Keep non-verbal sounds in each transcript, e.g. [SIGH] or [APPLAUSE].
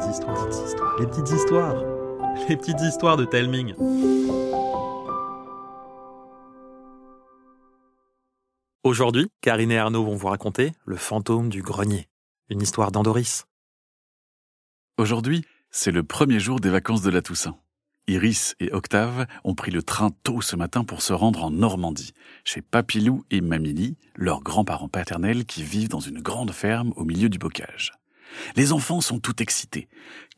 les petites histoires, les petites histoires de Telming. Aujourd'hui, Karine et Arnaud vont vous raconter Le fantôme du grenier, une histoire d'Andoris. Aujourd'hui, c'est le premier jour des vacances de la Toussaint. Iris et Octave ont pris le train tôt ce matin pour se rendre en Normandie, chez Papilou et Mamili, leurs grands-parents paternels qui vivent dans une grande ferme au milieu du bocage. Les enfants sont tout excités,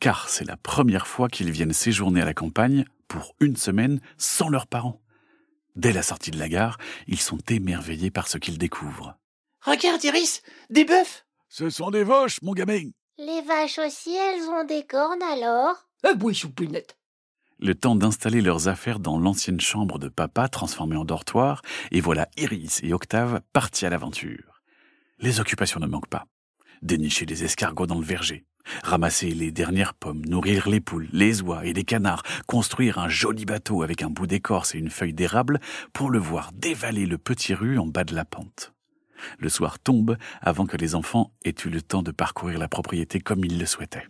car c'est la première fois qu'ils viennent séjourner à la campagne pour une semaine sans leurs parents. Dès la sortie de la gare, ils sont émerveillés par ce qu'ils découvrent. Regarde, Iris, des bœufs Ce sont des vaches, mon gamin Les vaches aussi, elles ont des cornes alors? Ah oui, choupinette le temps d'installer leurs affaires dans l'ancienne chambre de papa transformée en dortoir, et voilà Iris et Octave partis à l'aventure. Les occupations ne manquent pas. Dénicher les escargots dans le verger, ramasser les dernières pommes, nourrir les poules, les oies et les canards, construire un joli bateau avec un bout d'écorce et une feuille d'érable pour le voir dévaler le petit rue en bas de la pente. Le soir tombe avant que les enfants aient eu le temps de parcourir la propriété comme ils le souhaitaient.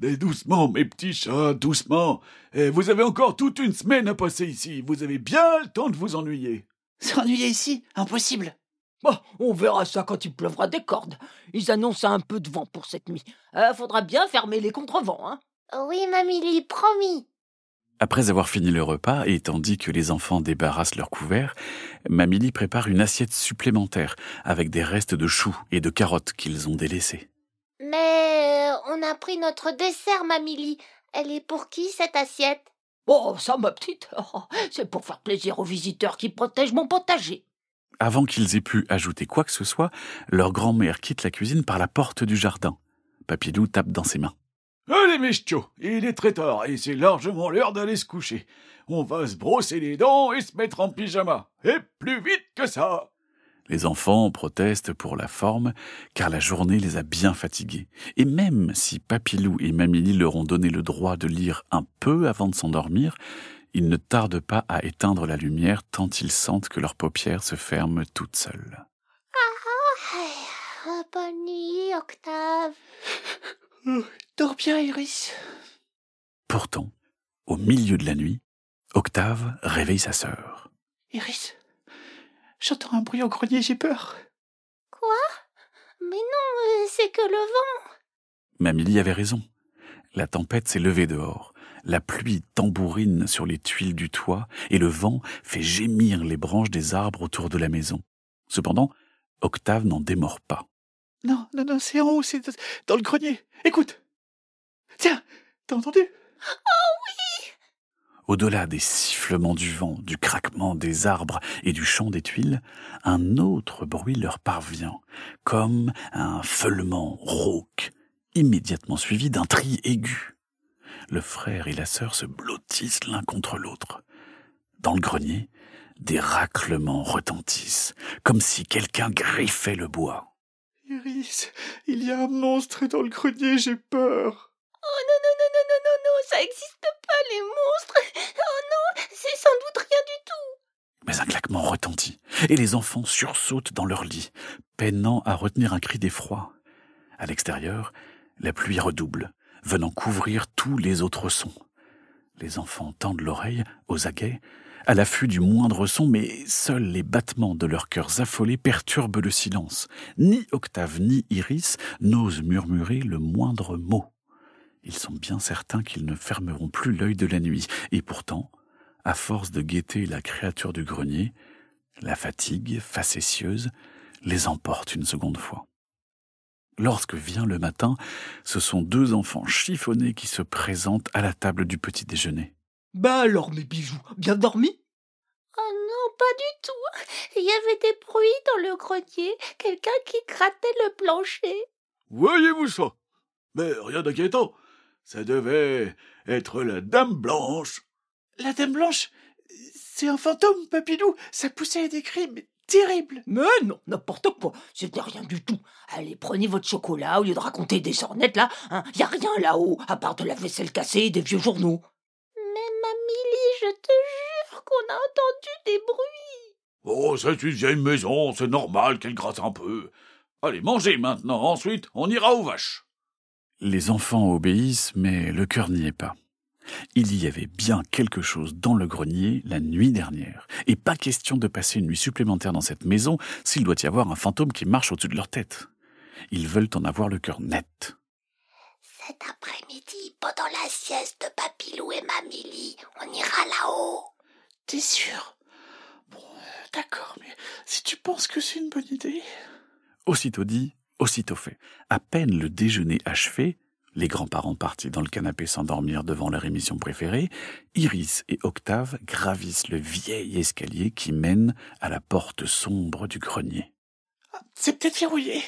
Mais doucement, mes petits chats, doucement. Et vous avez encore toute une semaine à passer ici. Vous avez bien le temps de vous ennuyer. S'ennuyer ici? Impossible Bon, on verra ça quand il pleuvra des cordes. Ils annoncent un peu de vent pour cette nuit. Euh, faudra bien fermer les contrevents, hein Oui, Mamie, promis. Après avoir fini le repas et tandis que les enfants débarrassent leur couvert, Mamili prépare une assiette supplémentaire avec des restes de choux et de carottes qu'ils ont délaissés. Mais on a pris notre dessert, Mamili. Elle est pour qui cette assiette? Oh, ça, ma petite, [LAUGHS] c'est pour faire plaisir aux visiteurs qui protègent mon potager. Avant qu'ils aient pu ajouter quoi que ce soit, leur grand-mère quitte la cuisine par la porte du jardin. Papilou tape dans ses mains. Allez, Michto, il est très tard et c'est largement l'heure d'aller se coucher. On va se brosser les dents et se mettre en pyjama. Et plus vite que ça. Les enfants protestent pour la forme, car la journée les a bien fatigués. Et même si Papilou et Mamili leur ont donné le droit de lire un peu avant de s'endormir, ils ne tardent pas à éteindre la lumière tant ils sentent que leurs paupières se ferment toutes seules. Ah, ah, bonne nuit, Octave. [LAUGHS] Dors bien, Iris. Pourtant, au milieu de la nuit, Octave réveille sa sœur. Iris, j'entends un bruit au grenier, j'ai peur. Quoi? Mais non, c'est que le vent. Mamie avait raison. La tempête s'est levée dehors. La pluie tambourine sur les tuiles du toit et le vent fait gémir les branches des arbres autour de la maison. Cependant, Octave n'en démord pas. Non, non, non, c'est en haut, c'est dans le grenier. Écoute. Tiens, t'as entendu? Oh oui Au-delà des sifflements du vent, du craquement des arbres et du chant des tuiles, un autre bruit leur parvient, comme un feulement rauque, immédiatement suivi d'un tri aigu. Le frère et la sœur se blottissent l'un contre l'autre. Dans le grenier, des raclements retentissent, comme si quelqu'un griffait le bois. Iris, il y a un monstre dans le grenier, j'ai peur. Oh non, non, non, non, non, non, non, ça n'existe pas, les monstres. Oh non, c'est sans doute rien du tout. Mais un claquement retentit, et les enfants sursautent dans leur lit, peinant à retenir un cri d'effroi. À l'extérieur, la pluie redouble, venant couvrir tous les autres sons. Les enfants tendent l'oreille aux aguets, à l'affût du moindre son, mais seuls les battements de leurs cœurs affolés perturbent le silence. Ni Octave ni Iris n'osent murmurer le moindre mot. Ils sont bien certains qu'ils ne fermeront plus l'œil de la nuit, et pourtant, à force de guetter la créature du grenier, la fatigue facétieuse les emporte une seconde fois. Lorsque vient le matin, ce sont deux enfants chiffonnés qui se présentent à la table du petit déjeuner. Bah alors, mes bijoux, bien dormi? Oh non, pas du tout. Il y avait des bruits dans le grenier, quelqu'un qui grattait le plancher. Voyez-vous ça? Mais rien d'inquiétant. Ça devait être la Dame Blanche. La Dame Blanche? C'est un fantôme, Papilou Ça poussait des cris, mais terribles Mais non, n'importe quoi C'était rien du tout Allez, prenez votre chocolat au lieu de raconter des sornettes, là hein. Y a rien là-haut, à part de la vaisselle cassée et des vieux journaux. Mais Mamie, je te jure qu'on a entendu des bruits. Oh, c'est une vieille maison, c'est normal qu'elle gratte un peu. Allez, mangez maintenant, ensuite on ira aux vaches. Les enfants obéissent, mais le cœur n'y est pas. Il y avait bien quelque chose dans le grenier la nuit dernière, et pas question de passer une nuit supplémentaire dans cette maison s'il doit y avoir un fantôme qui marche au-dessus de leur tête. Ils veulent en avoir le cœur net. Cet après-midi, pendant la sieste de Papilou et Mamili, on ira là-haut. T'es sûr? Bon, euh, d'accord, mais si tu penses que c'est une bonne idée. Aussitôt dit, aussitôt fait. À peine le déjeuner achevé, les grands-parents partis dans le canapé s'endormir devant leur émission préférée, Iris et Octave gravissent le vieil escalier qui mène à la porte sombre du grenier. Ah, c'est peut-être verrouillé.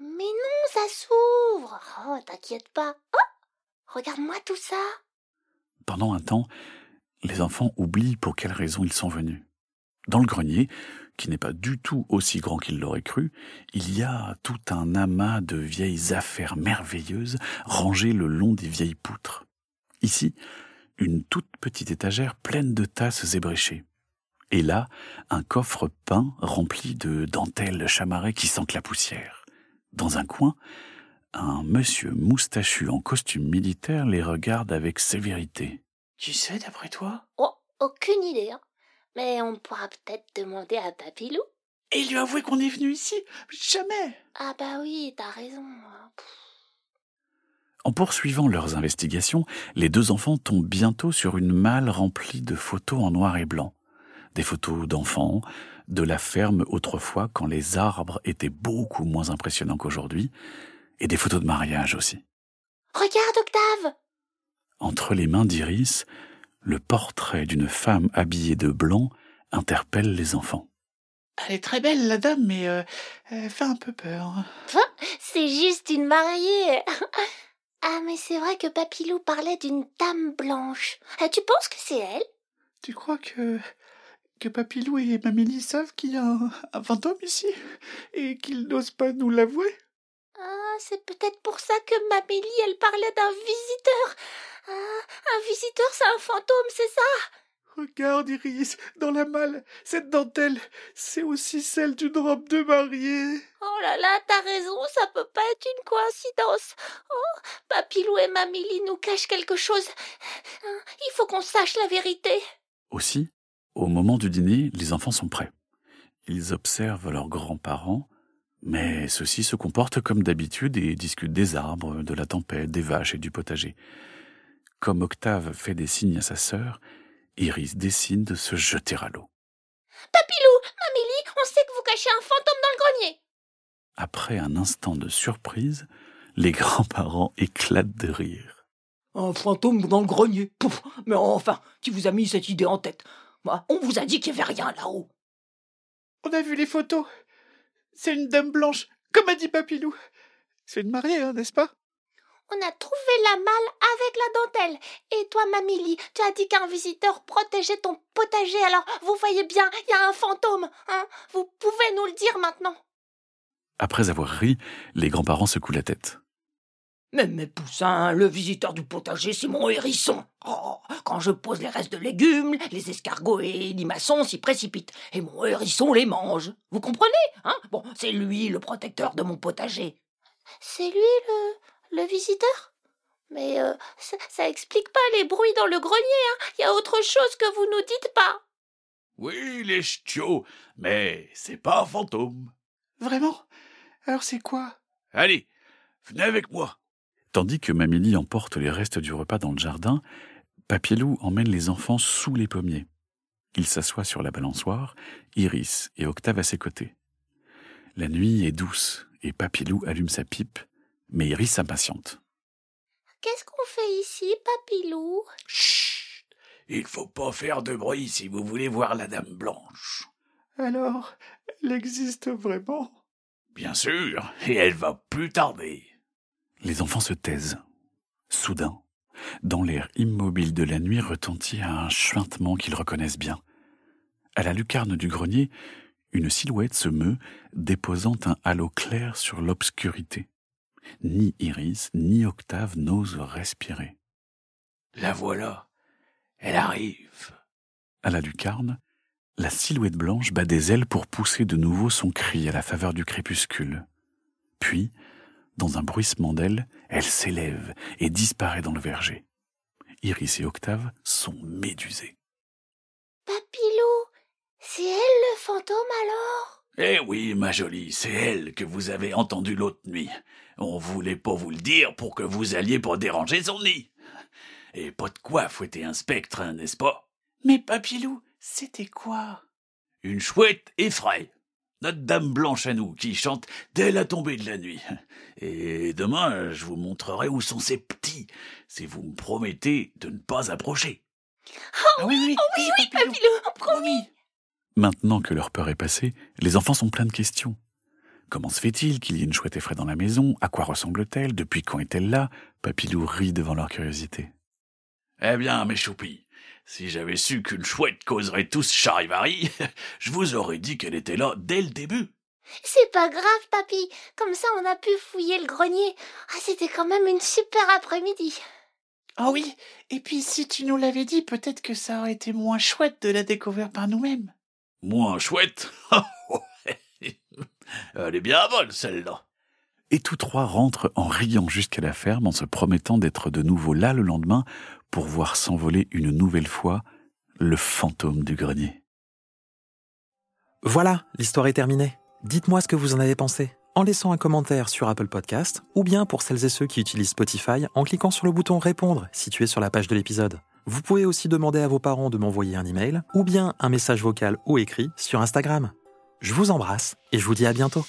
Mais non, ça s'ouvre. Oh, t'inquiète pas. Oh, regarde-moi tout ça. Pendant un temps, les enfants oublient pour quelle raison ils sont venus. Dans le grenier, qui n'est pas du tout aussi grand qu'ils l'auraient cru, il y a tout un amas de vieilles affaires merveilleuses rangées le long des vieilles poutres. Ici, une toute petite étagère pleine de tasses ébréchées. Et là, un coffre peint rempli de dentelles chamarrées qui sentent la poussière. Dans un coin, un monsieur moustachu en costume militaire les regarde avec sévérité. Qui c'est d'après toi? Oh, aucune idée. Hein. Mais on pourra peut-être demander à Papilou. Et lui avouer qu'on est venu ici Jamais Ah bah oui, t'as raison. En poursuivant leurs investigations, les deux enfants tombent bientôt sur une malle remplie de photos en noir et blanc. Des photos d'enfants, de la ferme autrefois quand les arbres étaient beaucoup moins impressionnants qu'aujourd'hui, et des photos de mariage aussi. Regarde, Octave Entre les mains d'Iris, le portrait d'une femme habillée de blanc interpelle les enfants. Elle est très belle, la dame, mais euh, elle fait un peu peur. C'est juste une mariée. [LAUGHS] Ah, mais c'est vrai que Papilou parlait d'une dame blanche. Ah, tu penses que c'est elle? Tu crois que que Papilou et Mamie savent qu'il y a un, un fantôme ici et qu'ils n'osent pas nous l'avouer? Ah, c'est peut-être pour ça que Mamélie, elle parlait d'un visiteur. Ah, un visiteur, c'est un fantôme, c'est ça? Regarde, Iris, dans la malle, cette dentelle, c'est aussi celle d'une robe de mariée. Oh là là, t'as raison, ça peut pas être une coïncidence. Oh, Papilou et Mamili nous cachent quelque chose. Il faut qu'on sache la vérité. Aussi, au moment du dîner, les enfants sont prêts. Ils observent leurs grands-parents, mais ceux-ci se comportent comme d'habitude et discutent des arbres, de la tempête, des vaches et du potager. Comme Octave fait des signes à sa sœur, Iris décide de se jeter à l'eau. Papilou, Mamili, on sait que vous cachez un fantôme dans le grenier. Après un instant de surprise, les [LAUGHS] grands-parents éclatent de rire. Un fantôme dans le grenier. Pouf, mais enfin, qui vous a mis cette idée en tête? Moi, On vous a dit qu'il n'y avait rien là-haut. On a vu les photos. C'est une dame blanche, comme a dit Papilou. C'est une mariée, hein, n'est-ce pas? On a trouvé la malle avec la dentelle. Et toi, Mamili, tu as dit qu'un visiteur protégeait ton potager. Alors, vous voyez bien, il y a un fantôme. Hein vous pouvez nous le dire maintenant. Après avoir ri, les grands-parents secouent la tête. Mais mes poussins, le visiteur du potager, c'est mon hérisson. Oh, quand je pose les restes de légumes, les escargots et les limaçons s'y précipitent, et mon hérisson les mange. Vous comprenez, hein? Bon, c'est lui le protecteur de mon potager. C'est lui le le visiteur? Mais euh, ça, ça, explique pas les bruits dans le grenier, hein. Il y a autre chose que vous nous dites pas. Oui, les ch'tiots, mais c'est pas un fantôme. Vraiment? Alors c'est quoi? Allez, venez avec moi. Tandis que Mamie emporte les restes du repas dans le jardin, Papielou emmène les enfants sous les pommiers. Il s'assoit sur la balançoire, Iris et Octave à ses côtés. La nuit est douce et Papilou allume sa pipe mais Iris s'impatiente. Qu'est-ce qu'on fait ici, papilou? Chut Il faut pas faire de bruit si vous voulez voir la dame blanche. Alors, elle existe vraiment? Bien sûr, et elle va plus tarder. Les enfants se taisent. Soudain, dans l'air immobile de la nuit retentit un chuintement qu'ils reconnaissent bien. À la lucarne du grenier, une silhouette se meut, déposant un halo clair sur l'obscurité. Ni Iris, ni Octave n'osent respirer. La voilà. Elle arrive. À la lucarne, la silhouette blanche bat des ailes pour pousser de nouveau son cri à la faveur du crépuscule. Puis, Dans un bruissement d'ailes, elle s'élève et disparaît dans le verger. Iris et Octave sont médusés. Papilou, c'est elle le fantôme alors? Eh oui, ma jolie, c'est elle que vous avez entendue l'autre nuit. On voulait pas vous le dire pour que vous alliez pas déranger son nid. Et pas de quoi fouetter un spectre, hein, n'est-ce pas? Mais Papilou, c'était quoi? Une chouette effraie. Notre dame blanche à nous, qui chante dès la tombée de la nuit. Et demain, je vous montrerai où sont ces petits, si vous me promettez de ne pas approcher. Ah oui, oui, oui, Oui, Papilou, Papilou, promis. Maintenant que leur peur est passée, les enfants sont pleins de questions. Comment se fait-il qu'il y ait une chouette effraie dans la maison? À quoi ressemble-t-elle? Depuis quand est-elle là? Papilou rit devant leur curiosité. Eh bien, mes choupis, si j'avais su qu'une chouette causerait tous charivari, [LAUGHS] je vous aurais dit qu'elle était là dès le début. C'est pas grave, papy. Comme ça, on a pu fouiller le grenier. Ah, c'était quand même une super après-midi. Ah oui, et puis si tu nous l'avais dit, peut-être que ça aurait été moins chouette de la découvrir par nous-mêmes. Moins chouette [LAUGHS] Elle est bien bonne, celle-là. Et tous trois rentrent en riant jusqu'à la ferme en se promettant d'être de nouveau là le lendemain pour voir s'envoler une nouvelle fois le fantôme du grenier. Voilà, l'histoire est terminée. Dites-moi ce que vous en avez pensé en laissant un commentaire sur Apple Podcast ou bien pour celles et ceux qui utilisent Spotify en cliquant sur le bouton répondre situé sur la page de l'épisode. Vous pouvez aussi demander à vos parents de m'envoyer un email ou bien un message vocal ou écrit sur Instagram. Je vous embrasse et je vous dis à bientôt.